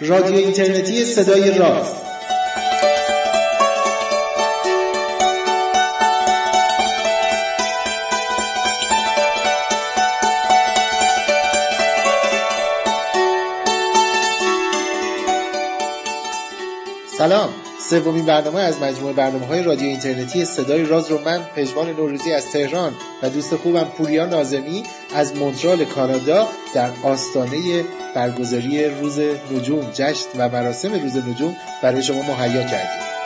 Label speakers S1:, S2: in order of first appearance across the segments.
S1: رادیو اینترنتی صدای راست سلام. سومین برنامه از مجموعه برنامه های رادیو اینترنتی صدای راز رو من پژمان نوروزی از تهران و دوست خوبم پوریا نازمی از مونترال کانادا در آستانه برگزاری روز نجوم جشن و مراسم روز نجوم برای شما مهیا کردیم.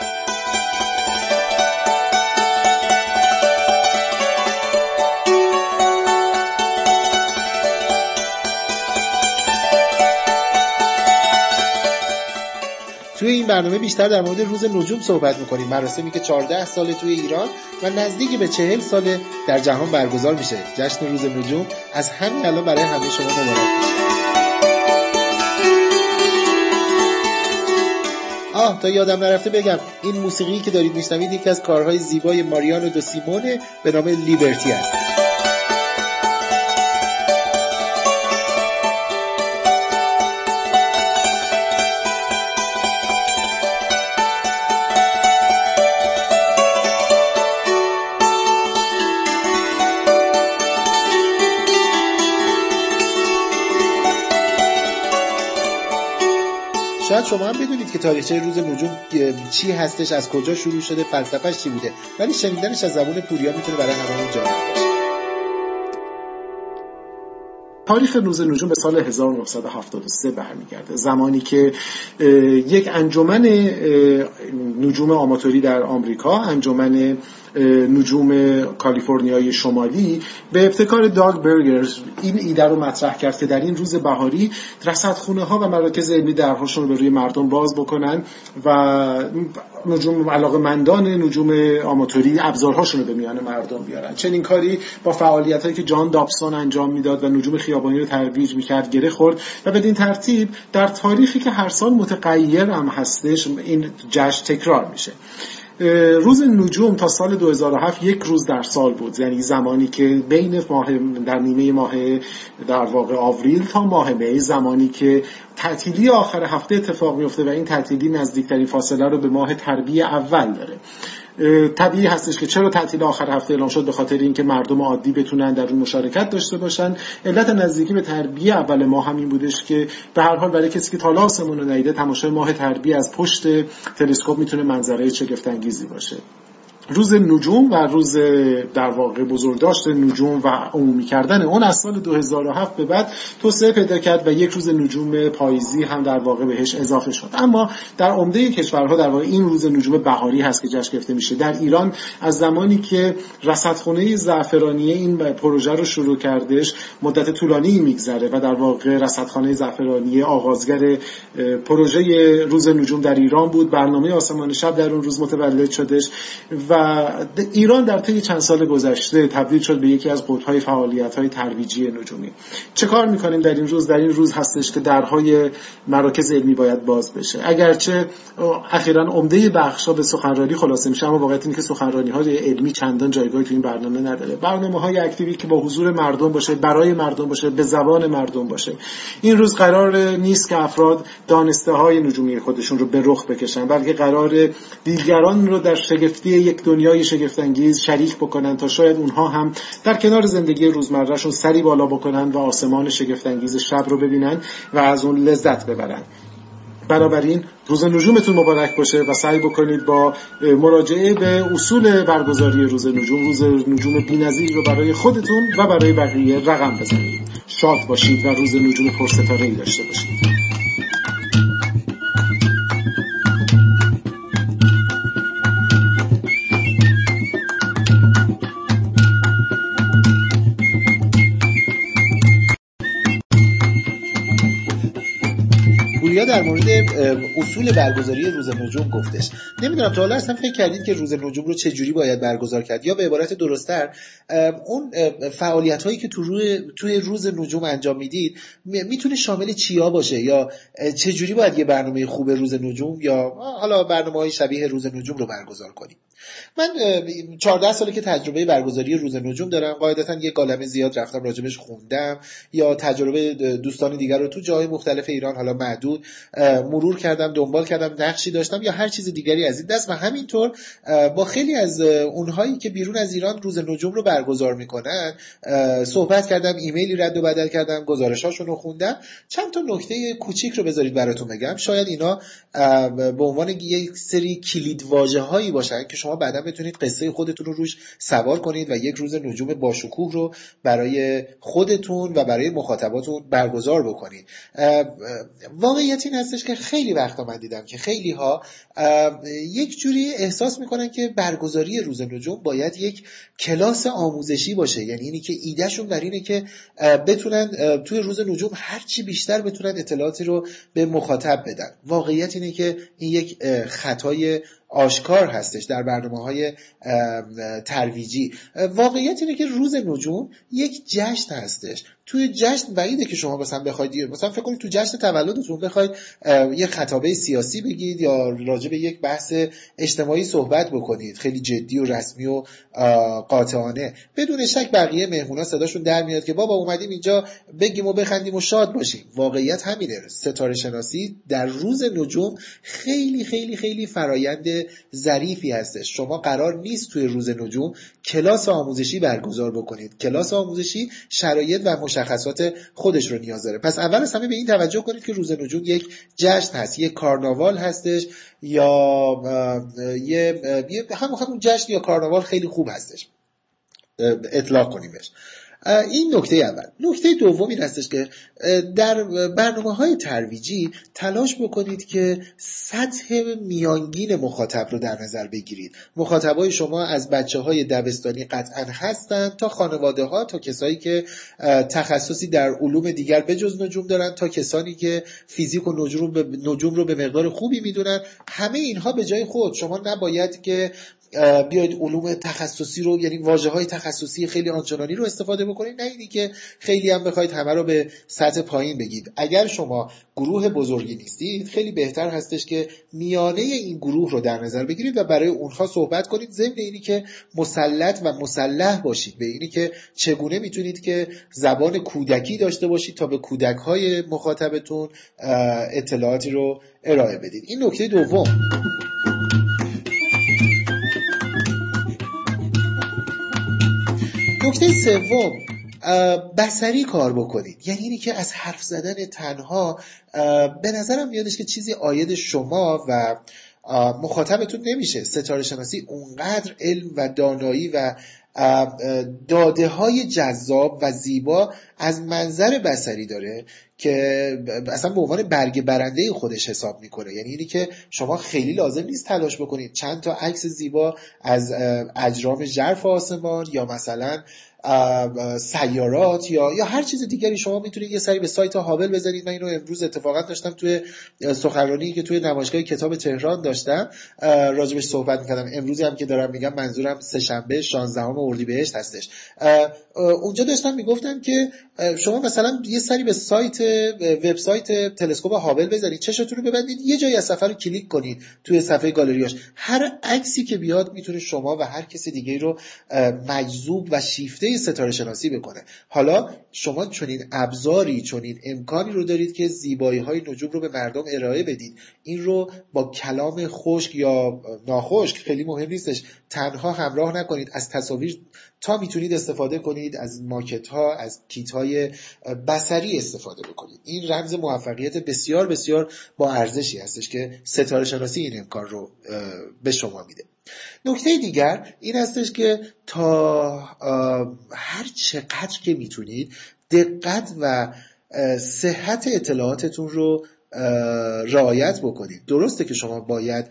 S1: توی این برنامه بیشتر در مورد روز نجوم صحبت می‌کنیم. مراسمی که 14 سال توی ایران و نزدیکی به 40 سال در جهان برگزار میشه. جشن روز نجوم از همین الان برای همه شما مبارک. آه تا یادم نرفته بگم این موسیقی که دارید میشنوید یکی از کارهای زیبای ماریانو دو سیمونه به نام لیبرتی است. شما هم بدونید که تاریخچه روز نجوم چی هستش از کجا شروع شده فلسفهش چی بوده. ولی شنیدنش از زبون پوریا می‌تونه برای هممون جالب باشه.
S2: تاریخ روز نجوم به سال 1973 برمیگرده. زمانی که یک انجمن نجوم آماتوری در آمریکا انجمن نجوم کالیفرنیای شمالی به ابتکار داگ برگرز این ایده رو مطرح کرد که در این روز بهاری رصدخونه ها و مراکز علمی درهاشون رو به روی مردم باز بکنن و نجوم علاقه مندان نجوم آماتوری ابزارهاشون رو به میان مردم بیارن. چنین کاری با فعالیت هایی که جان دابسون انجام می‌داد و نجوم خیابانی رو ترویج می‌کرد گره خورد و بدین ترتیب در تاریخی که هر سال متغیر هم هستش این جشن تکرار میشه. روز نجوم تا سال 2007 یک روز در سال بود. یعنی زمانی که بین ماه در نیمه ماه در واقع آوریل تا ماه می زمانی که تعطیلی آخر هفته اتفاق میفته و این تعطیلی نزدیکترین فاصله رو به ماه تربیه اول داره. طبیعی هستش که چرا تعطیل آخر هفته اعلام شد؟ به خاطر اینکه مردم عادی بتونن در اون مشارکت داشته باشن. علت نزدیکی به تربیه اول ماه همین بودش که به هر حال برای کسی که تالا آسمون رو ندیده تماشای ماه تربیه از پشت تلسکوپ می‌تونه منظره شگفت انگیزی باشه. روز نجوم و روز در واقع بزرگداشت نجوم و عمومی کردن اون از سال 2007 به بعد توسعه پیدا کرد و یک روز نجوم پاییزی هم در واقع بهش اضافه شد. اما در عمده کشورها در واقع این روز نجوم بهاری هست که جشن گرفته میشه. در ایران از زمانی که رصدخونه زعفرانی این پروژه رو شروع کردش مدت طولانی میگذره و در واقع رصدخانه زعفرانی آغازگر پروژه روز نجوم در ایران بود. برنامه آسمان شب در اون روز متولد شدش و ایران در طی چند سال گذشته تبدیل شد به یکی از قطب‌های فعالیت‌های ترویجی نجومی. چه کار می‌کنیم در این روز؟ در این روز هستش که درهای مراکز علمی باید باز بشه. اگرچه اخیرا عمده بخشا به سخنرانی خلاصه میشه اما واقعیت اینه که سخنرانی های علمی چندان جایگاهی تو این برنامه نداره. برنامه های اکتیوی که با حضور مردم باشه برای مردم باشه به زبان مردم باشه. این روز قرار نیست که افراد دانسته های نجومی خودشون رو به رخ بکشن بلکه قرار دیگران رو در شگفتی یک دنیای شگفتانگیز شریک بکنن تا شاید اونها هم در کنار زندگی روزمرهشون سری بالا بکنن و آسمان شگفتانگیز شب رو ببینن و از اون لذت ببرن. بنابراین روز نجومتون مبارک باشه و سعی بکنید با مراجعه به اصول برگزاری روز نجوم روز نجوم بی‌نظیر رو برای خودتون و برای بقیه رقم بزنید. شاد باشید و روز نجوم پرستاره‌ای داشته باشید.
S1: در مورد اصول برگزاری روز نجوم گفتش. نمی‌دونم تا حالا اصلا فکر کردید که روز نجوم رو چه جوری باید برگزار کرد یا به عبارت درستتر اون فعالیت هایی که تو روی توی روز نجوم انجام می‌دید می‌تونه شامل چیا باشه یا چه جوری باید یه برنامه خوب روز نجوم یا حالا برنامه های شبیه روز نجوم رو برگزار کنیم. من 14 ساله که تجربه برگزاری روز نجوم دارم. قاعدتا یه کالمه زیاد رفتم راجبش خوندم. یا تجربه دوستان دیگر رو تو جای مختلف ایران حالا معدود مرور کردم دنبال کردم نقشی داشتم یا هر چیز دیگری از این دست. و همینطور با خیلی از اونهایی که بیرون از ایران روز نجوم رو برگزار می‌کنن صحبت کردم ایمیلی رد و بدل کردم گزارشاشون رو خوندم. چند تا نکته کوچیک رو بذارید براتون بگم. شاید اینا به عنوان یک سری کلید واژه هایی باشن که شما بعدا بتونید قصه خودتون رو روش سوار کنید و یک روز نجوم باشکوه رو برای خودتون و برای مخاطباتون برگزار بکنید. واقعیت این هستش که خیلی وقتا من دیدم که خیلی ها یک جوری احساس می‌کنن که برگزاری روز نجوم باید یک کلاس آموزشی باشه. یعنی اینی که ایدهشون بر اینه که بتونن توی روز نجوم هرچی بیشتر بتونن اطلاعاتی رو به مخاطب بدن. واقعیت اینه که این یک خطای آشکار هستش در برنامه های ترویجی. واقعیت اینه که روز نجوم یک جشن هستش. توی جشن بعیده که شما مثلا بخواید مثلا فکر کنید تو جشن تولدتون بخواید یه خطابه سیاسی بگید یا راجع به یک بحث اجتماعی صحبت بکنید. خیلی جدی و رسمی و قاطعانه. بدون شک بقیه مهمونا صداشون در میاد که بابا اومدیم اینجا بگیم و بخندیم و شاد باشیم. واقعیت همینه. ستاره شناسی در روز نجوم خیلی خیلی خیلی فرایند ظریفی هستش. شما قرار نیست توی روز نجوم کلاس آموزشی برگزار بکنید. کلاس آموزشی شرایط و مشخصات خودش رو نیاز داره. پس اول از همه به این توجه کنید که روز نجوم یک جشن هست یک کارناوال هستش یا یه هم همون جشن یا کارناوال خیلی خوب هستش. اطلاق کنیمش. این نکته اول. نکته دوم این هستش که در برنامه های ترویجی تلاش بکنید که سطح میانگین مخاطب رو در نظر بگیرید. مخاطبای شما از بچه های دبستانی قطعا هستند تا خانواده ها تا کسایی که تخصصی در علوم دیگر بجز نجوم دارن تا کسانی که فیزیک و نجوم رو به مقدار خوبی می‌دونن. همه اینها به جای خود. شما نباید که بیاید علوم تخصصی رو یعنی واجه های تخصصی خیلی آنچنانی رو استفاده بکنید نه اینی که خیلی هم بخواید همه رو به سطح پایین بگید. اگر شما گروه بزرگی نیستید خیلی بهتر هستش که میانه این گروه رو در نظر بگیرید و برای اونها صحبت کنید. ضمن اینی که مسلط و مسلح باشید به اینی که چگونه می‌تونید که زبان کودکی داشته باشید تا به کودک های مخاطبتون اطلاعاتی رو ارائه بدید. این نکته دوم. نکته سوم بسری کار بکنید. یعنی اینی که از حرف زدن تنها به نظرم میادش که چیزی آید شما و مخاطبتون نمیشه. ستاره شناسی اونقدر علم و دانایی و داده های جذاب و زیبا از منظر بسری داره که اصلا به عنوان برگ برنده خودش حساب می‌کنه. یعنی اینی که شما خیلی لازم نیست تلاش بکنید. چند تا عکس زیبا از اجرام ژرف آسمان یا مثلا سیارات یا یا هر چیز دیگری شما می‌تونید یه سری به سایت هابل بزنید. من اینو امروز اتفاقا داشتم توی سخنرانی که توی نمایشگاه کتاب تهران داشتم راجبش صحبت می‌کردم. امروز هم که دارم میگم منظورم سه شنبه 16 اردیبهشت هستش. اونجا داشتم می‌گفتم که شما مثلا یه سری به سایت وبسایت تلسکوپ هابل بزنید چشتون رو ببندید یه جایی از سفر رو کلیک کنید توی صفحه گالریاش. هر عکسی که بیاد می‌تونه شما و هر کسی دیگه رو مجذوب و شیفته ستاره شناسی بکنه. حالا شما چنین ابزاری چنین امکانی رو دارید که زیبایی های نجوم رو به مردم ارائه بدید. این رو با کلام خشک یا ناخشک خیلی مهم نیستش تنها همراه نکنید از تصاویر تا می‌تونید استفاده کنید از ماکت ها از کیت های بسری استفاده بکنید. این رمز موفقیت بسیار بسیار با ارزشی هستش که ستاره شناسی این امکان رو به شما میده. نکته دیگر این هستش که تا هر چقدر که می‌تونید دقت و صحت اطلاعاتتون رو رعایت بکنید. درسته که شما باید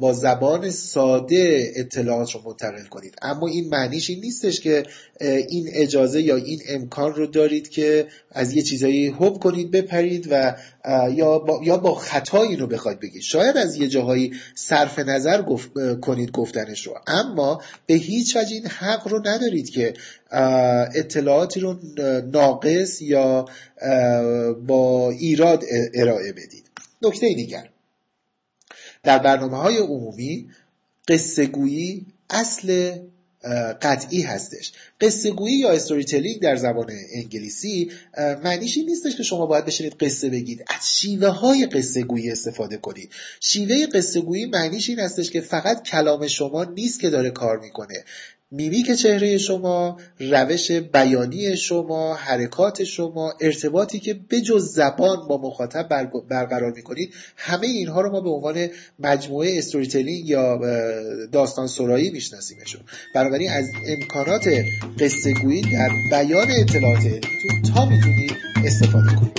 S1: با زبان ساده اطلاعات رو منتقل کنید. اما این معنیش این نیستش که این اجازه یا این امکان رو دارید که از یه چیزایی حب کنید بپرید و یا با, یا با خطا این رو بخواید بگید. شاید از یه جاهایی صرف نظر کنید گفتنش رو. اما به هیچ وجه این حق رو ندارید که اطلاعاتی رو ناقص یا با ایراد ارائه بدید. نکته دیگر. در برنامه های عمومی قصه گویی اصل قطعی هستش. قصه گویی یا استوری تلینگ در زبان انگلیسی معنیش این نیستش که شما باید بشینید قصه بگید. از شیوه های قصه گویی استفاده کنید. شیوه قصه گویی معنیش این هستش که فقط کلام شما نیست که داره کار می‌کنه. میمیک چهره شما روش بیانی شما حرکات شما ارتباطی که بجز زبان با مخاطب برقرار می‌کنید همه اینها رو ما به عنوان مجموعه storytelling یا داستان سرایی میشناسیمشون. بنابراین از امکانات قصه گویی در بیان اطلاعات تا می‌تونید استفاده کنید.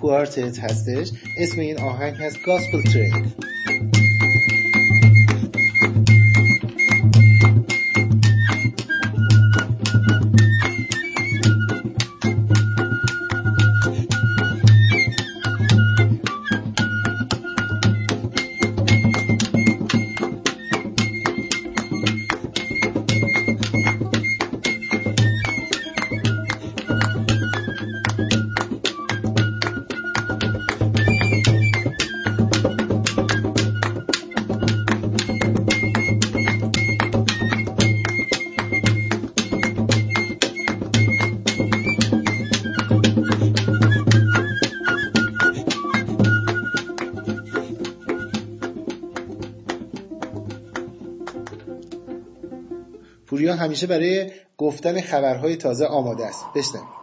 S1: کوارتت هستش. اسم این آهنگ هست گاسپل ترین همیشه برای گفتن خبرهای تازه آماده است. بشنوید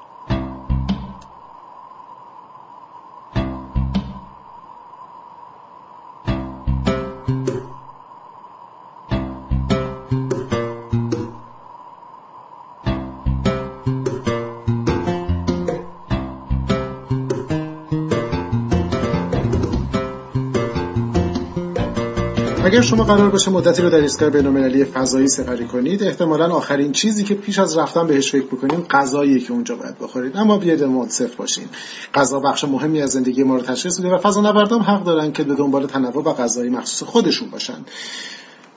S2: شما قرار باشه مدتی رو در ایستگاه بین‌المللی فضایی سپری کنید. احتمالا آخرین چیزی که پیش از رفتن بهش فکر بکنید غذایی که اونجا باید بخورید. اما بیاید منصف باشین. غذا بخش مهمی از زندگی ما رو تشخیص میده و فضانوردان حق دارن که به دنبال تنوع و غذایی مخصوص خودشون باشن.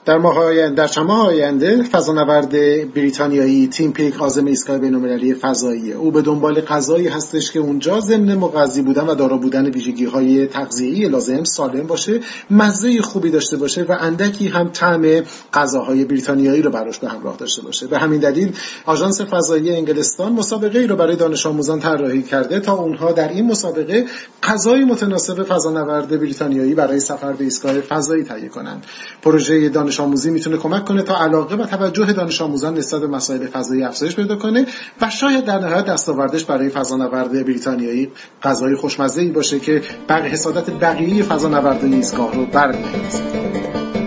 S2: در ماه آینده در چند ماه آینده فضانورد بریتانیایی تیم پیک عازم ایستگاه بین‌المللی فضایی. او به دنبال غذایی هستش که اونجا ضمن مغذی بودن و دارا بودن ویژگی های تغذیه‌ای لازم سالم باشه مزه خوبی داشته باشه و اندکی هم طعم غذاهای بریتانیایی رو براش به همراه داشته باشه. به همین دلیل آژانس فضایی انگلستان مسابقه ای رو برای دانش آموزان طراحی کرده تا اونها در این مسابقه غذای متناسب فضانورد بریتانیایی برای سفر به ایستگاه فضایی تهیه کنند. پروژه دانش آموزی می‌تونه کمک کنه تا علاقه و توجه دانش آموزان نسبت به مسائل فضایی افزایش پیدا کنه و شاید در نهایت دستاوردش برای فضانورد بریتانیایی غذای خوشمزه ای باشه که بقیه حسادت بقیه فضانوردان ایستگاه رو برمی‌دارد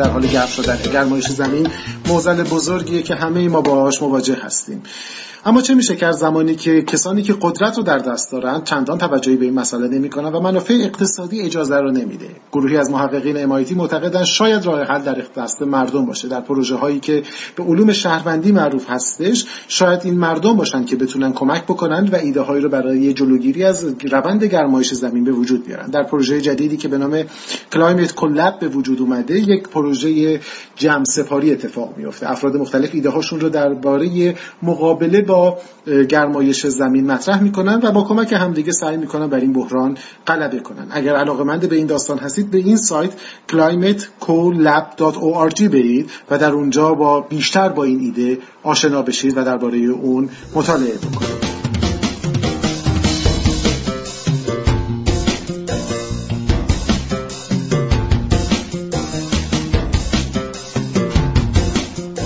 S2: در حال گرم شدن گرمایش زمین موزل بزرگیه که همه ما باهاش مواجه هستیم. اما چه میشه کرد زمانی که کسانی که قدرت رو در دست دارن چندان توجهی به این مسئله نمی‌کنن و منافع اقتصادی اجازه رو نمیده؟ گروهی از محققین امایتی معتقدن شاید راه حل در دست مردم باشه. در پروژه هایی که به علوم شهروندی معروف هستش شاید این مردم باشن که بتونن کمک بکنند و ایده هایی رو برای جلوگیری از روند گرمایش زمین به وجود بیارن. در پروژه جدیدی که به نام کلایمت کلاب به وجود اومده یک پروژه جمع سپاری اتفاق میفته افراد مختلف ایده هاشون رو درباره مقابله با گرمایش زمین مطرح می‌کنن و با کمک همدیگه سعی می‌کنن بر این بحران غلبه کنن. اگر علاقه به این داستان هستید به این سایت climatecolab.org برید و در اونجا با بیشتر با این ایده آشنا بشید و درباره اون مطالعه بکنید.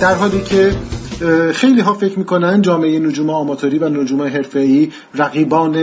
S2: در حالی که خیلی ها فکر می‌کنن جامعه نجوم آماتوری و نجوم حرفه‌ای رقیبان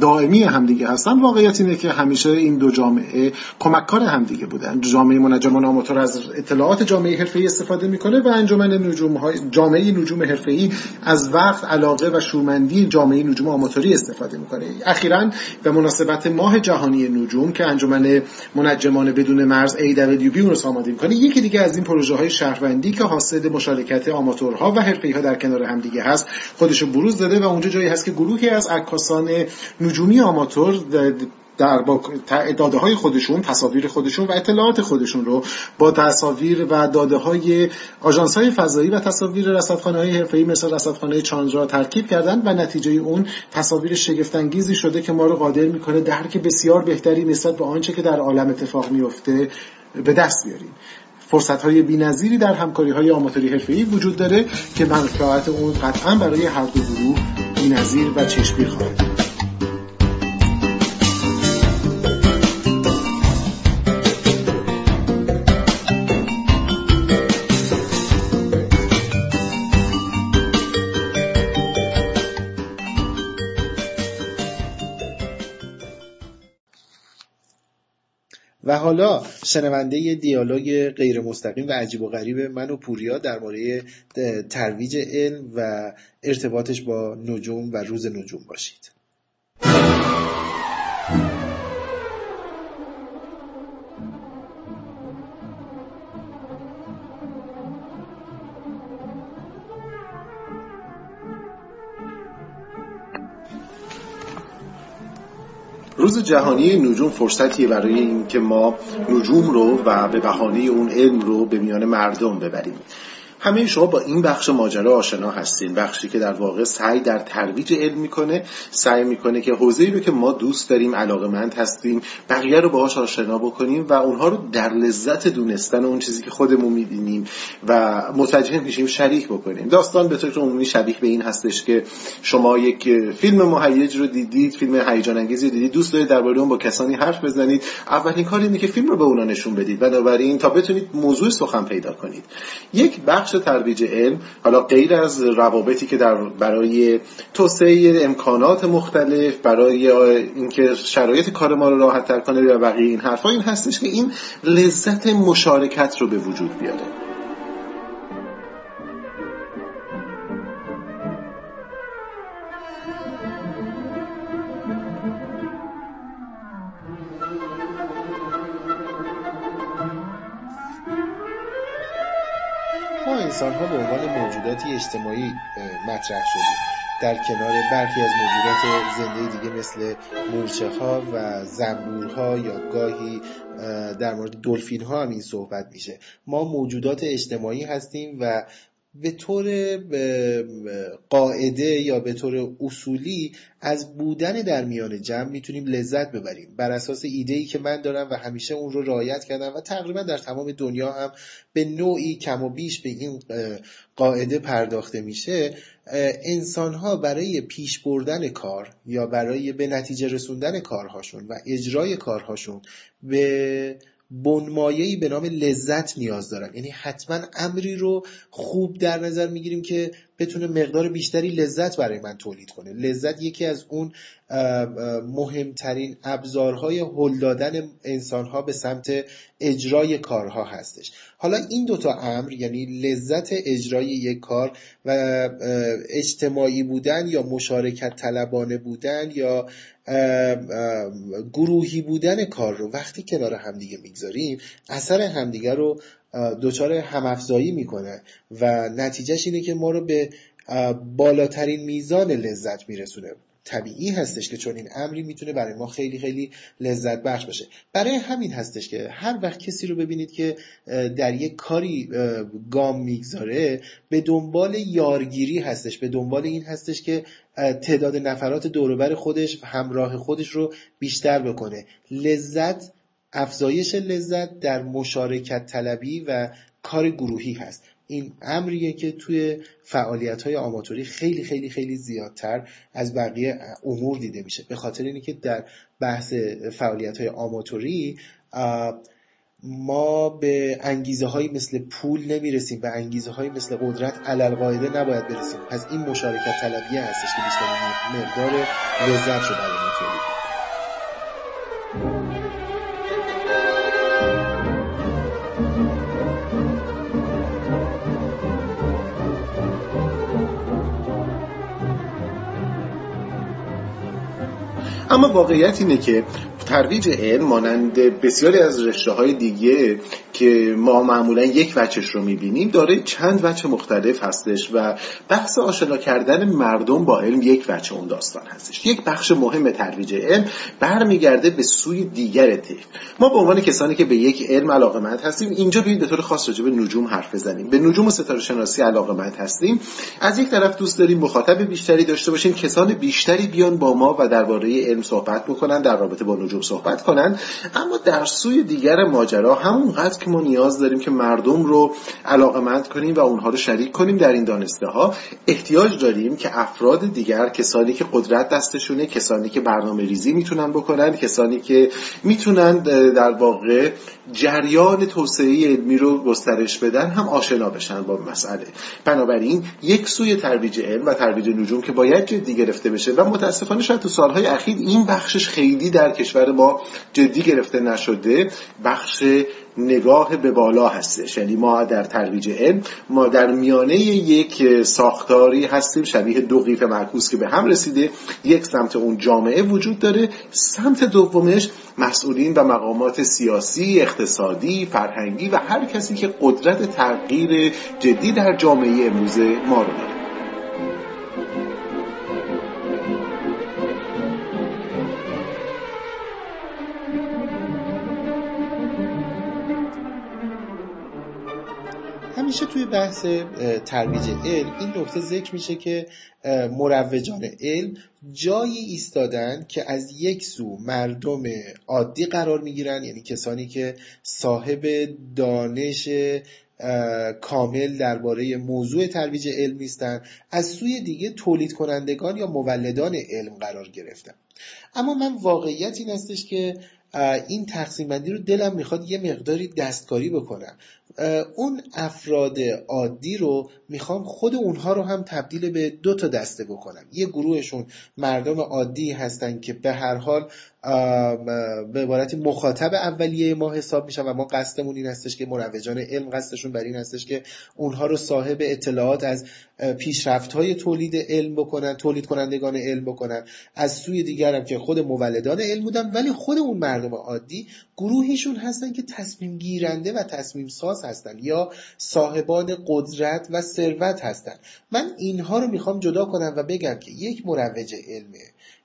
S2: دائمی همدیگه هستن. واقعیت اینه که همیشه این دو جامعه کمککار همدیگه بودن. جامعه منجمان آماتور از اطلاعات جامعه حرفه‌ای استفاده می‌کنه و انجمن نجوم های جامعه نجوم حرفه‌ای از وقت علاقه و شورمندی جامعه نجوم آماتوری استفاده می‌کنه. اخیرا به مناسبت ماه جهانی نجوم که انجمن منجمان بدون مرز AWB اون رو آماده می‌کنه یکی دیگه از این پروژه های شهروندی که حاصل مشارکت آماتورها و حرفه‌ای ها در کنار هم دیگه هست. خودش بروز داده و اونجا جایی هست که گروهی از عکاسان نجومی آماتور در با داده های خودشون تصاویر خودشون و اطلاعات خودشون رو با تصاویر و داده های آژانس های فضایی و تصاویر رصدخانه های حرفه‌ای مثل رصدخانه چاندرا ترکیب کردن و نتیجه اون تصاویر شگفت انگیزی شده که ما رو قادر می‌کنه درک بسیار بهتری نسبت به آنچه که در عالم اتفاق میفته به دست بیاریم. فرصت های بی‌نظیری در همکاری های آماتوری حرفه‌ای وجود داره که منفعت اون قطعا برای هر دو گروه بی‌نظیر و چشمگیر خواهد
S1: حالا شنونده دیالوگ غیر مستقیم و عجیب و غریب من و پوریا در مورد ترویج علم و ارتباطش با نجوم و روز نجوم باشید.
S2: روز جهانی نجوم فرصتیه برای اینکه ما نجوم رو و به بهانه اون علم رو به میان مردم ببریم. همه شما با این بخش ماجرا آشنا هستین. بخشی که در واقع سعی در ترویج علم می‌کنه سعی می‌کنه که حوزه‌ای رو که ما دوست داریم علاقمند هستیم بقیه رو باهاش آشنا بکنیم و اونها رو در لذت دونستن اون چیزی که خودمون می‌بینیم و متوجه میشیم شریک بکنیم. داستان به طور عمومی شبیه به این هستش که شما یک فیلم مهیج رو دیدید فیلم هیجان انگیزی دیدید دوست دارید درباره اون با کسانی حرف بزنید. اولین کار اینه که فیلم رو به اونا نشون بدید. بنابراین تا بتونید موضوع سخن پیدا کنید. یک ترویج علم حالا غیر از روابطی که در برای توسعه امکانات مختلف برای اینکه شرایط کار ما رو راحت تر کنه و بقیه این حرفا این هستش که این لذت مشارکت رو به وجود بیاره.
S1: انسان ها به عنوان موجوداتی اجتماعی مطرح شدیم در کنار برخی از موجودات زنده دیگه مثل مورچه ها و زنبورها یا گاهی در مورد دلفین ها هم این صحبت میشه. ما موجودات اجتماعی هستیم و به طور قاعده یا به طور اصولی از بودن در میان جمع می‌تونیم لذت ببریم. بر اساس ایده ای که من دارم و همیشه اون رو رعایت کردم و تقریبا در تمام دنیا هم به نوعی کم و بیش به این قاعده پرداخته میشه انسان ها برای پیش بردن کار یا برای به نتیجه رسوندن کارهاشون و اجرای کارهاشون به بنمایهی به نام لذت نیاز دارن. یعنی حتما امری رو خوب در نظر می‌گیریم که بتونه مقدار بیشتری لذت برای من تولید کنه. لذت یکی از اون مهمترین ابزارهای هل دادن انسانها به سمت اجرای کارها هستش. حالا این دوتا امر یعنی لذت اجرای یک کار و اجتماعی بودن یا مشارکت طلبانه بودن یا گروهی بودن کار رو وقتی کنار همدیگه می‌گذاریم اثر همدیگه رو دچار همافزایی می‌کنه و نتیجهش اینه که ما رو به بالاترین میزان لذت میرسونه. طبیعی هستش که چون این امری می‌تونه برای ما خیلی خیلی لذت بخش باشه. برای همین هستش که هر وقت کسی رو ببینید که در یک کاری گام می‌گذاره به دنبال یارگیری هستش. به دنبال این هستش که تعداد نفرات دوروبر خودش همراه خودش رو بیشتر بکنه. لذت افزایش لذت در مشارکت طلبی و کار گروهی هست. این امریه که توی فعالیت های آماتوری خیلی خیلی خیلی زیادتر از بقیه امور دیده میشه. به خاطر اینکه در بحث فعالیت های آماتوری ما به انگیزه هایی مثل پول نمی‌رسیم به انگیزه هایی مثل قدرت علل قاعده نباید برسیم. پس این مشارکت طلبیه هستش که بیشترین مقدار لذت رو برای ما
S2: اما واقعیت اینه که ترویج علم مانند بسیاری از رشته های دیگه که ما معمولا یک وچش رو می‌بینیم داره چند وچه مختلف هستش و بحث آشنا کردن مردم با علم یک وچه اون داستان هستش. یک بخش مهم ترویج علم برمیگرده به سوی دیگر طیف ما به عنوان کسانی که به یک علم علاقمند هستیم اینجا بیاید به طور خاص راجع به نجوم حرف بزنیم. به نجوم و ستاره شناسی علاقمند هستیم. از یک طرف دوست داریم مخاطب بیشتری داشته باشیم کسان بیشتری بیان با ما و درباره علم صحبت بکنن در رابطه با نجوم صحبت کنن. اما در سوی دیگر ماجرا همونقدر که ما نیاز داریم که مردم رو علاقمند کنیم و اونها رو شریک کنیم در این دانسته ها احتیاج داریم که افراد دیگر کسانی که قدرت دستشونه کسانی که برنامه ریزی می‌تونن بکنن کسانی که می‌تونن در واقع جریان توسعه علمی رو گسترش بدن هم آشنا بشن با مسئله. بنابراین یک سوی ترویج علم و ترویج نجوم که باید جدی گرفته بشه و متاسفانه شاید تو سالهای اخیر این بخشش خیلی در کشور ما جدی گرفته نشده بخش نگاه به بالا هستش. یعنی ما در ترویج علم ما در میانه یک ساختاری هستیم شبیه دو قیف معکوس که به هم رسیده. یک سمت اون جامعه وجود داره. سمت دومش مسئولین و مقامات سیاسی اقتصادی فرهنگی و هر کسی که قدرت تغییر جدی در جامعه امروز ما رو داره.
S1: همیشه توی بحث ترویج علم. این نکته ذکر میشه که مروجان علم جایی ایستادن که از یک سو مردم عادی قرار می‌گیرن یعنی کسانی که صاحب دانش کامل درباره موضوع ترویج علم نیستن از سوی دیگه تولید کنندگان یا مولدان علم قرار گرفتن. اما من واقعیت این هستش که این تقسیم بندی رو دلم می‌خواد یه مقداری دستکاری بکنم. اون افراد عادی رو می‌خوام خود اونها رو هم تبدیل به دو تا دسته بکنم. یه گروهشون مردم عادی هستن که به هر حال به عبارت مخاطب اولیه ما حساب میشن و ما قصدمون این هستش که مروجان علم قصدشون بر این هستش که اونها رو صاحب اطلاعات از پیشرفت های تولید علم بکنن تولید کنندگان علم بکنن. از سوی دیگر هم که خود مولدان علم بودن ولی خود اون مردم عادی گروهیشون هستن که تصمیم گیرنده و تصمیم ساز هستن یا صاحبان قدرت و ثروت هستن. من اینها رو می‌خوام جدا کنم و بگم که یک مروج علم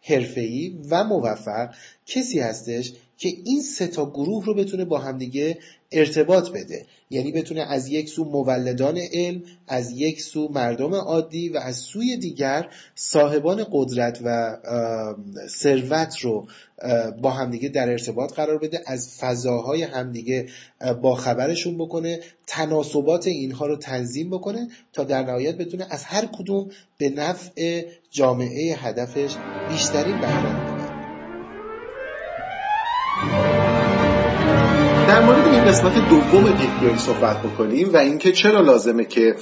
S1: حرفه‌ای و موفق کسی هستش که این سه تا گروه رو بتونه با همدیگه ارتباط بده. یعنی بتونه از یک سو مولدان علم از یک سو مردم عادی و از سوی دیگر صاحبان قدرت و ثروت رو با همدیگه در ارتباط قرار بده از فضاهای همدیگه با خبرشون بکنه تناسبات اینها رو تنظیم بکنه تا در نهایت بتونه از هر کدوم به نفع جامعه هدفش بیشترین بهره Thank you.
S2: در مورد این قسمت دوم پیک صحبت بکنیم و اینکه چرا لازمه که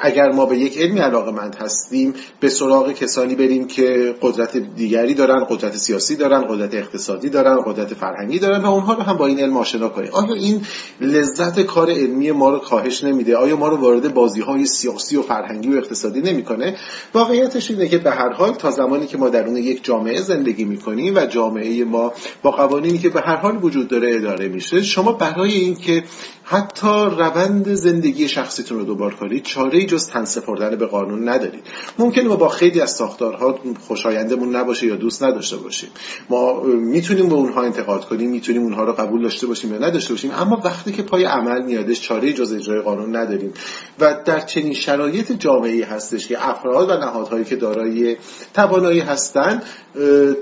S2: اگر ما به یک علمی علاقه مند هستیم به سراغ کسانی بریم که قدرت دیگری دارن قدرت سیاسی دارن قدرت اقتصادی دارن قدرت فرهنگی دارن و اونها رو هم با این علم آشنا کنیم. آیا این لذت کار علمی ما رو کاهش نمیده؟ آیا ما رو وارد بازی های سیاسی و فرهنگی و اقتصادی نمی‌کنه؟ واقعیتش اینه که به هر حال تا زمانی که ما درون یک جامعه زندگی می‌کنیم و جامعه ما با قوانینی که به هر حال وجود داره اداره میشه. شما برای اینکه حتی روند زندگی شخصیتون رو دوبار کنید چاره ای جز تن سپردن به قانون ندارید. ممکنه ما با خیلی از ساختارها خوشایندمون نباشه یا دوست نداشته باشیم. ما می‌تونیم به اونها انتقاد کنیم می‌تونیم اونها رو قبول داشته باشیم یا نداشته باشیم. اما وقتی که پای عمل میادش چاره جز اجرای قانون نداریم. و در چنین شرایط جامعه هستش که افراد و نهادهایی که دارای توانایی هستند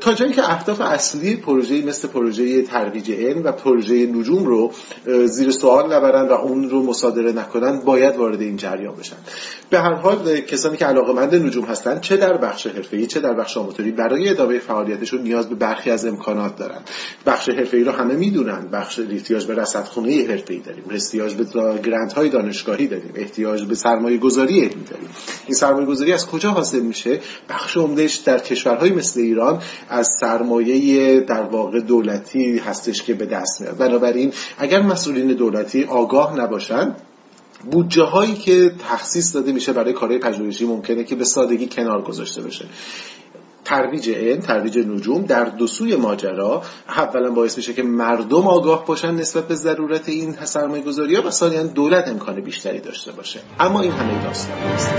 S2: تا جایی که اهداف اصلی پروژه مثل پروژه ترویج علم و پروژه نجوم رو زیر سوال نبرن و اون رو مصادره نکنن باید وارد این جریان بشن. به هر حال کسانی که علاقمند نجوم هستن چه در بخش حرفه‌ای چه در بخش آماتوری برای ادامه فعالیتشون نیاز به برخی از امکانات دارن. بخش حرفه‌ای رو همه می‌دونن. بخش احتیاج به رصدخونه حرفه‌ای داریم. احتیاج به گرانت های دانشگاهی داریم. احتیاج به سرمایه گذاری علمی داریم. این سرمایه گذاری از کجا حاصل میشه؟ بخش عمدهش در کشورهای مثل ایران از سرمایه در واقع دولتی هستش که به دست میاد. بنابراین اگر مسئولین دولتی آگاه نباشند بودجه هایی که تخصیص داده میشه برای کارهای پژوهشی ممکنه که به سادگی کنار گذاشته بشه. ترویج علم ترویج نجوم در دو سوی ماجرا اولا باعث میشه که مردم آگاه باشن نسبت به ضرورت این سرمایه گذاری و ثانیا دولت امکان بیشتری داشته باشه. اما این همه داستان نیست.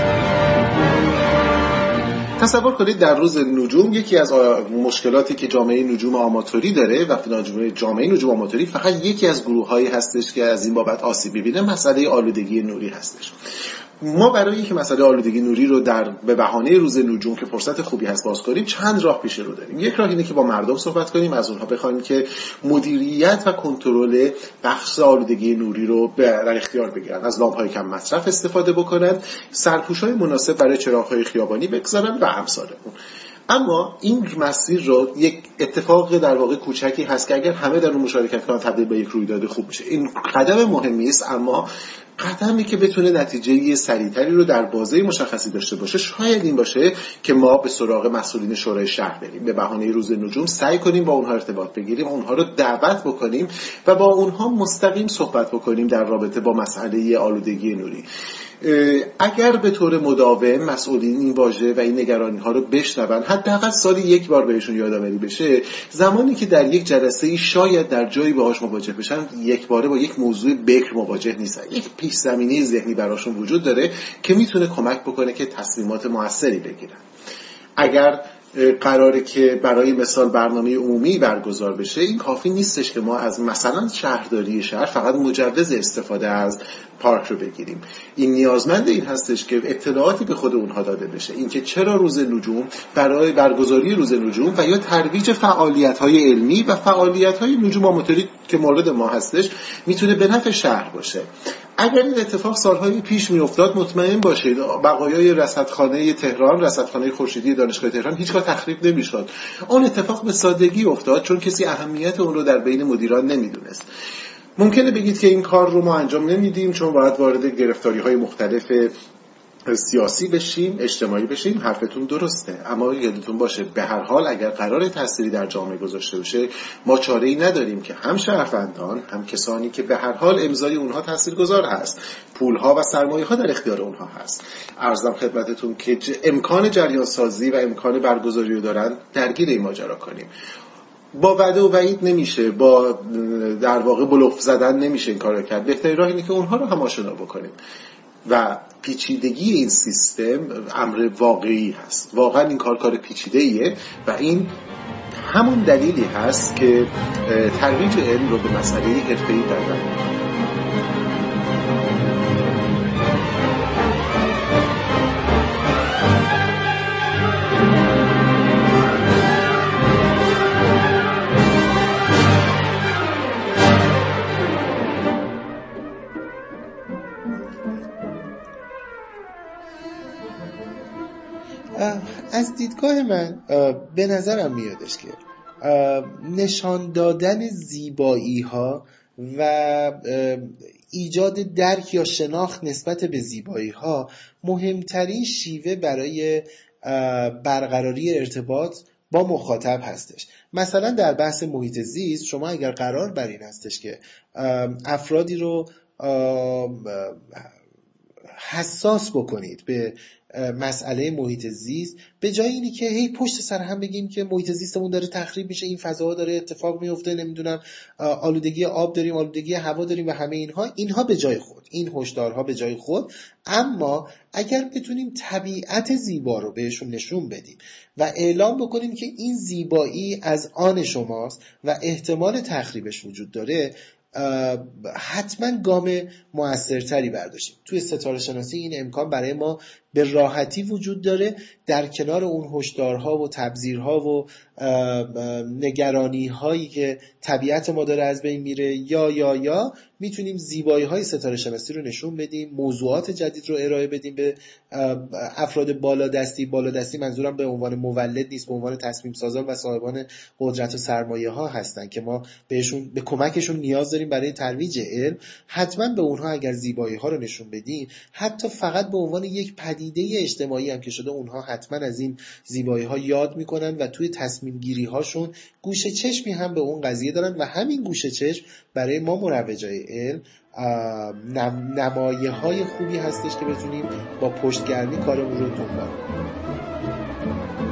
S2: تصور کنید در روز نجوم یکی از مشکلاتی که جامعه نجوم آماتوری داره و جامعه نجوم آماتوری فقط یکی از گروه هایی هستش که از این بابت آسیب ببینه مسئله آلودگی نوری هستش. ما برای اینکه مسئله آلودگی نوری رو در به بهانه روز نجوم که فرصت خوبی هست باز کنیم چند راه پیش رو داریم. یک راه اینه که با مردم صحبت کنیم از اونها بخوایم که مدیریت و کنترل بخش آلودگی نوری رو در اختیار بگیرن. از لامپ های کم مصرف استفاده بکنن سرپوش های مناسب برای چراغ های خیابانی بگذارن و اون اما این مسیر رو یک اتفاق در واقع کوچکی هست که اگر همه در اون مشارکت کنن تبدیل به یک رویداد خوب میشه. این قدم مهمی است اما قدمی که بتونه نتیجه سریعتری رو در بازه مشخصی داشته باشه شاید این باشه که ما به سراغ مسئولین شورای شهر بریم. به بهانه روز نجوم سعی کنیم با اونها ارتباط بگیریم اونها رو دعوت بکنیم و با اونها مستقیم صحبت بکنیم در رابطه با مسئله آلودگی نوری. اگر به طور مداوم مسئولین این واژه و این نگرانی ها رو بشنون حداقل سالی یک بار بهشون یادآوری بشه زمانی که در یک جلسه ای شاید در جایی باهاش مواجه بشن یک باره با یک موضوع بکر مواجه نیستن. یک پیش زمینه ذهنی براشون وجود داره که می‌تونه کمک بکنه که تصمیمات موثری بگیرن. اگر قراره که برای مثال برنامه عمومی برگزار بشه این کافی نیستش که ما از مثلا شهرداری شهر فقط مجوز استفاده از پارک رو بگیریم. این نیازمند این هستش که اطلاعاتی به خود اونها داده بشه. اینکه چرا روز نجوم برای برگزاری روز نجوم و یا ترویج فعالیت های علمی و فعالیت های نجوم آماتوری که مورد ما هستش می‌تونه به نفع شهر باشه. اگر این اتفاق سالهای پیش میافتاد مطمئن باشید بقایای رصدخانه تهران رصدخانه خورشیدی دانشگاه تهران هیچگاه تخریب نمی‌شد. اون اتفاق به سادگی افتاد چون کسی اهمیت اون رو در بین مدیران نمی‌دونست. ممکنه بگید که این کار رو ما انجام نمیدیم چون باید وارد گرفتاری های مختلف سیاسی بشیم اجتماعی بشیم. حرفتون درسته. اما یادتون باشه به هر حال اگر قرار تأثیری در جامعه گذاشته بشه ما چاره ای نداریم که هم شهروندان هم کسانی که به هر حال امضای اونها تاثیرگذار هست. پولها و سرمایه ها در اختیار اونها هست. ارزم خدمتتون که امکان جریان سازی و امکان برگزاری رو دارن درگیر این ماجرا کنیم. با وعده و وعید نمیشه با در واقع بلوف زدن نمیشه این کار کرد. بهترین راه اینه که اونها رو هم آشنا بکنیم. و پیچیدگی این سیستم امر واقعی هست. واقعا این کار کار پیچیده ایه و این همون دلیلی هست که ترویج علم رو به مسئله حرفه‌ای در
S1: دیدگاه من به نظرم میادش که نشان دادن زیبایی ها و ایجاد درک یا شناخت نسبت به زیبایی ها مهمترین شیوه برای برقراری ارتباط با مخاطب هستش. مثلا در بحث محیط زیست شما اگر قرار بر این هستش که افرادی رو حساس بکنید به مسئله محیط زیست. به جای اینی که هی پشت سر هم بگیم که محیط زیستمون داره تخریب میشه این فضاها داره اتفاق میفته نمی‌دونم آلودگی آب داریم آلودگی هوا داریم و همه اینها اینها به جای خود این هشدارها به جای خود. اما اگر بتونیم طبیعت زیبا رو بهشون نشون بدیم و اعلام بکنیم که این زیبایی از آن شماست و احتمال تخریبش وجود داره حتما گام موثرتری برداشتیم. توی ستاره شناسی این امکان برای ما به راحتی وجود داره. در کنار اون هشدارها و تبذیرها و نگرانی هایی که طبیعت ما داره از بین میره یا یا یا می‌تونیم زیبایی های ستاره شناسی رو نشون بدیم موضوعات جدید رو ارائه بدیم به افراد بالادستی. بالادستی منظورم به عنوان مولد نیست به عنوان تصمیم سازان و صاحبان قدرت و سرمایه ها هستن که ما بهشون به کمکشون نیاز داریم برای ترویج علم. حتما به اونها اگر زیبایی ها رو نشون بدیم حتی فقط به عنوان یک پدیده اجتماعی هم که شده اونها حتما از این زیبایی ها یاد می‌کنن و توی تصمیم گیری هاشون گوشه چشمی هم به اون قضیه دارن و همین گوشه چشم برای ما مروجای علم نمایه های خوبی هستش که بتونیم با پشتگرمی کارمون رو دنبال کنیم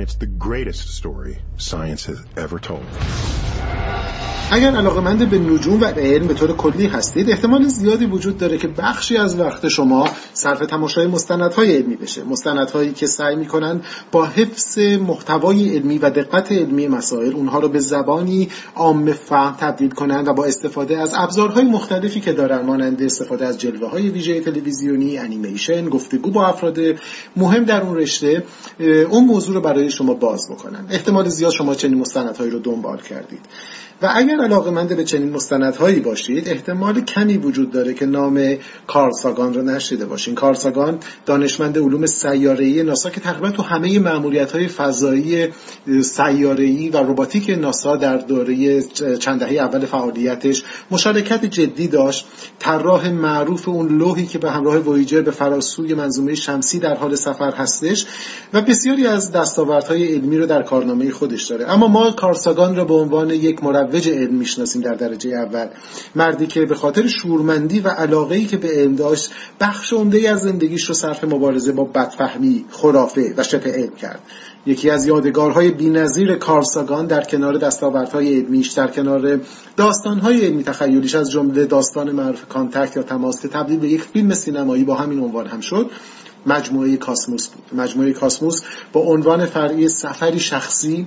S3: And it's the greatest story science has ever told.
S2: اگر علاقمند به نجوم و علم به طور کلی هستید احتمال زیادی وجود داره که بخشی از وقت شما صرف تماشای مستندهای علمی بشه. مستندهایی که سعی می‌کنن با حفظ محتوای علمی و دقت علمی مسائل اونها رو به زبانی عام فهم تبدیل کنند و با استفاده از ابزارهای مختلفی که دارن مانند استفاده از جلوه های ویژه تلویزیونی انیمیشن گفتگو با افراد مهم در اون رشته اون موضوع رو برای شما باز بکنن. احتمال زیاد شما چنین مستندهایی رو دنبال کردید. و اگر علاقه به چنین مستندهایی باشید احتمال کمی وجود داره که نام کارل ساگان رو نشیده باشین. کارل ساگان دانشمند علوم سیاره‌ای ناسا که تقریبا تو همه مأموریت‌های فضایی سیاره‌ای و رباتیک ناسا در دوره چند دهه اول فعالیتش مشارکت جدی داشت. طراح معروف اون لوحی که به همراه وویجر به فراسوی منظومه شمسی در حال سفر هستش و بسیاری از دستاوردهای علمی رو در کارنامه خودش داره. اما ما کارساگان را به عنوان یک مروج علم می‌شناسیم در درجه اول. مردی که به خاطر شورمندی و علاقه ای که به علم داشت بخش عمده از زندگیش رو صرف مبارزه با بدفهمی خرافه و شبه علم کرد. یکی از یادگارهای بینظیر کارساگان در کنار دستاوردهای علمیش در کنار داستانهای علمی تخیلیش از جمله داستان معروف Contact یا تماس که تبدیل به یک فیلم سینمایی با همین عنوان هم شد مجموعه کاسموس بود. مجموعه کاسموس با عنوان فرعی سفری شخصی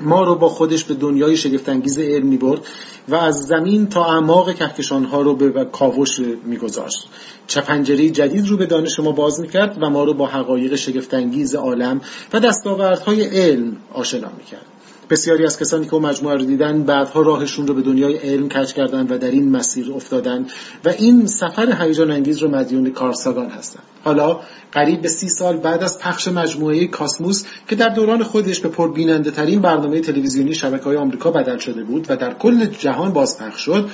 S2: ما رو با خودش به دنیای شگفتانگیز علم برد و از زمین تا اعماق کهکشان ها رو به کاوش میگذاشت. چه پنجره جدید رو به دانش ما باز می‌کرد و ما رو با حقایق شگفتانگیز عالم و دستاوردهای علم آشنا می‌کرد. بسیاری از کسانی که او مجموعه رو دیدن بعدها راهشون رو به دنیای علم کج کردن و در این مسیر افتادن و این سفر هیجان انگیز رو مدیون کارساگان هستند حالا قریب به سی سال بعد از پخش مجموعه کاسموس که در دوران خودش به پربیننده ترین برنامه تلویزیونی شبکه های آمریکا بدل شده بود و در کل جهان بازپخش شد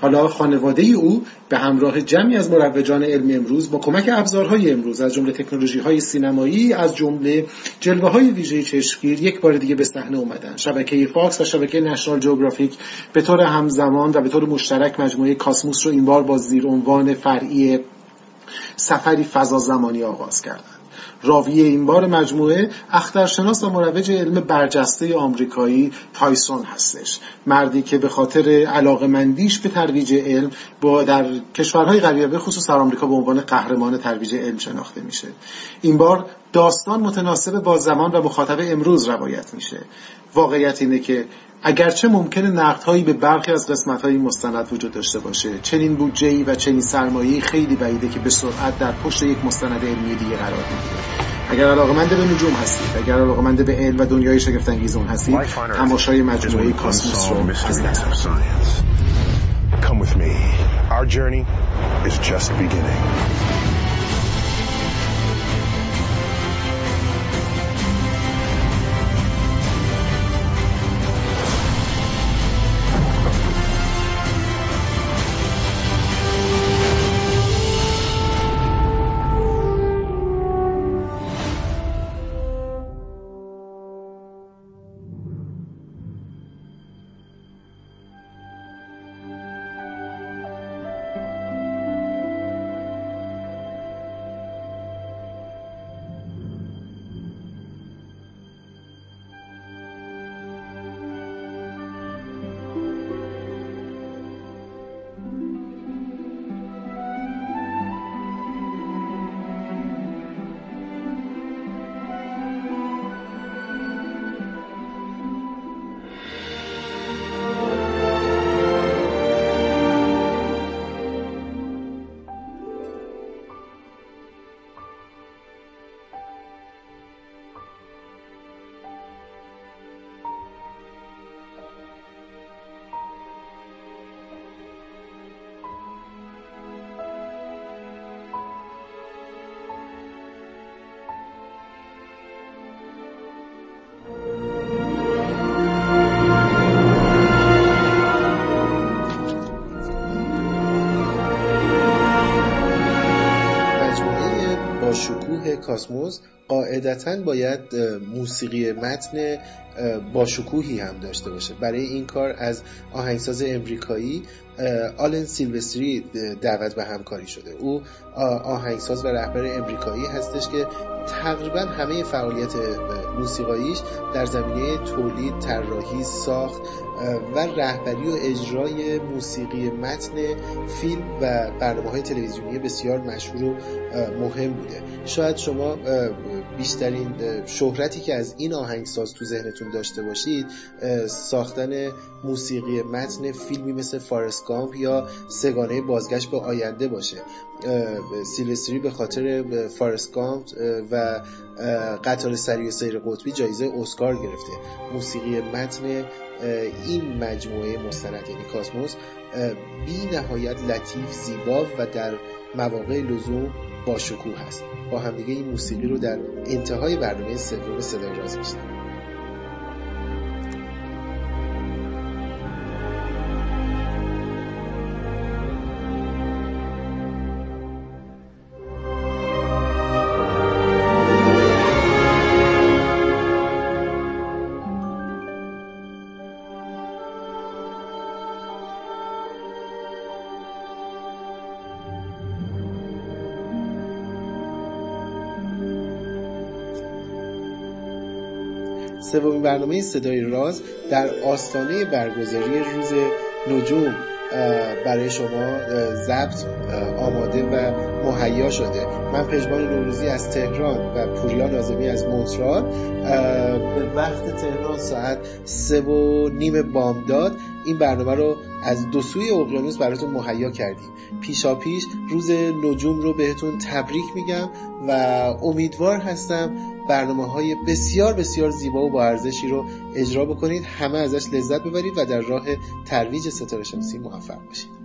S2: حالا خانواده او به همراه جمعی از مروجان علم امروز با کمک ابزارهای امروز از جمله تکنولوژی های سینمایی از جمله جلوه های ویژه چشمگیر یک بار دیگه به صحنه اومدن. شبکه فاکس و شبکه نشنال جغرافیک به طور همزمان و به طور مشترک مجموعه کاسموس رو این بار با زیر عنوان فرعی سفری فضا زمانی آغاز کردند راوی این بار مجموعه اخترشناس و مروج علم برجسته آمریکایی تایسون هستش. مردی که به خاطر علاقه مندیش به ترویج علم با در کشورهای غریبه خصوص در آمریکا به عنوان قهرمان ترویج علم شناخته میشه. این بار داستان متناسب با زمان و مخاطب امروز روایت میشه. واقعیت اینه که اگرچه ممکنه نقدهایی به برخی از قسمت های مستند وجود داشته باشه چنین بودجه و چنین سرمایه خیلی بعیده که به سرعت در پشت یک مستند علمی دیگه قرار بگیره اگر علاقمند به نجوم هستید اگر علاقمند به علم و دنیای شگفت انگیز اون هستید تماشای مجموعه کاسموس رو از دست Come with me. Our journey is just beginning.
S1: شکوه کاسموس قاعدتا باید موسیقی متن با شکوهی هم داشته باشه. برای این کار از آهنگساز امریکایی آلن سیلوستری دعوت به همکاری شده. او آهنگساز و رهبر امریکایی هستش که تقریبا همه فعالیت موسیقاییش در زمینه تولید، طراحی، ساخت و رهبری و اجرای موسیقی متن فیلم و برنامه های تلویزیونی بسیار مشهور و مهم بوده. شاید شما بیشترین شهرتی که از این آهنگساز تو ذهنتون داشته باشید ساختن موسیقی متن فیلمی مثل فارسکامپ یا سگانه بازگشت به آینده باشه. سیلستری به خاطر فارسکامپ و قطار سری و سیر قطبی جایزه اسکار گرفته. موسیقی متن این مجموعه مستند یعنی کاسموس بی نهایت لطیف زیبا و در مواقع لزوم با شکوه هست. با همدیگه این موسیقی رو در انتهای برنامه سوم صدای راز میشنم سومین برنامه صدای راز در آستانه برگزاری روز نجوم برای شما ضبط آماده و مهیا شده. من پژمان نوروزی از تهران و پوریا نازمی از مونترال. به وقت تهران ساعت سه و نیم بامداد این برنامه رو از دو سوی اقیانوس براتون مهیا کردیم. پیشا پیش روز نجوم رو بهتون تبریک میگم و امیدوار هستم برنامه های بسیار بسیار زیبا و با ارزشی رو اجرا بکنید. همه ازش لذت ببرید و در راه ترویج ستاره شمسی موفق باشید.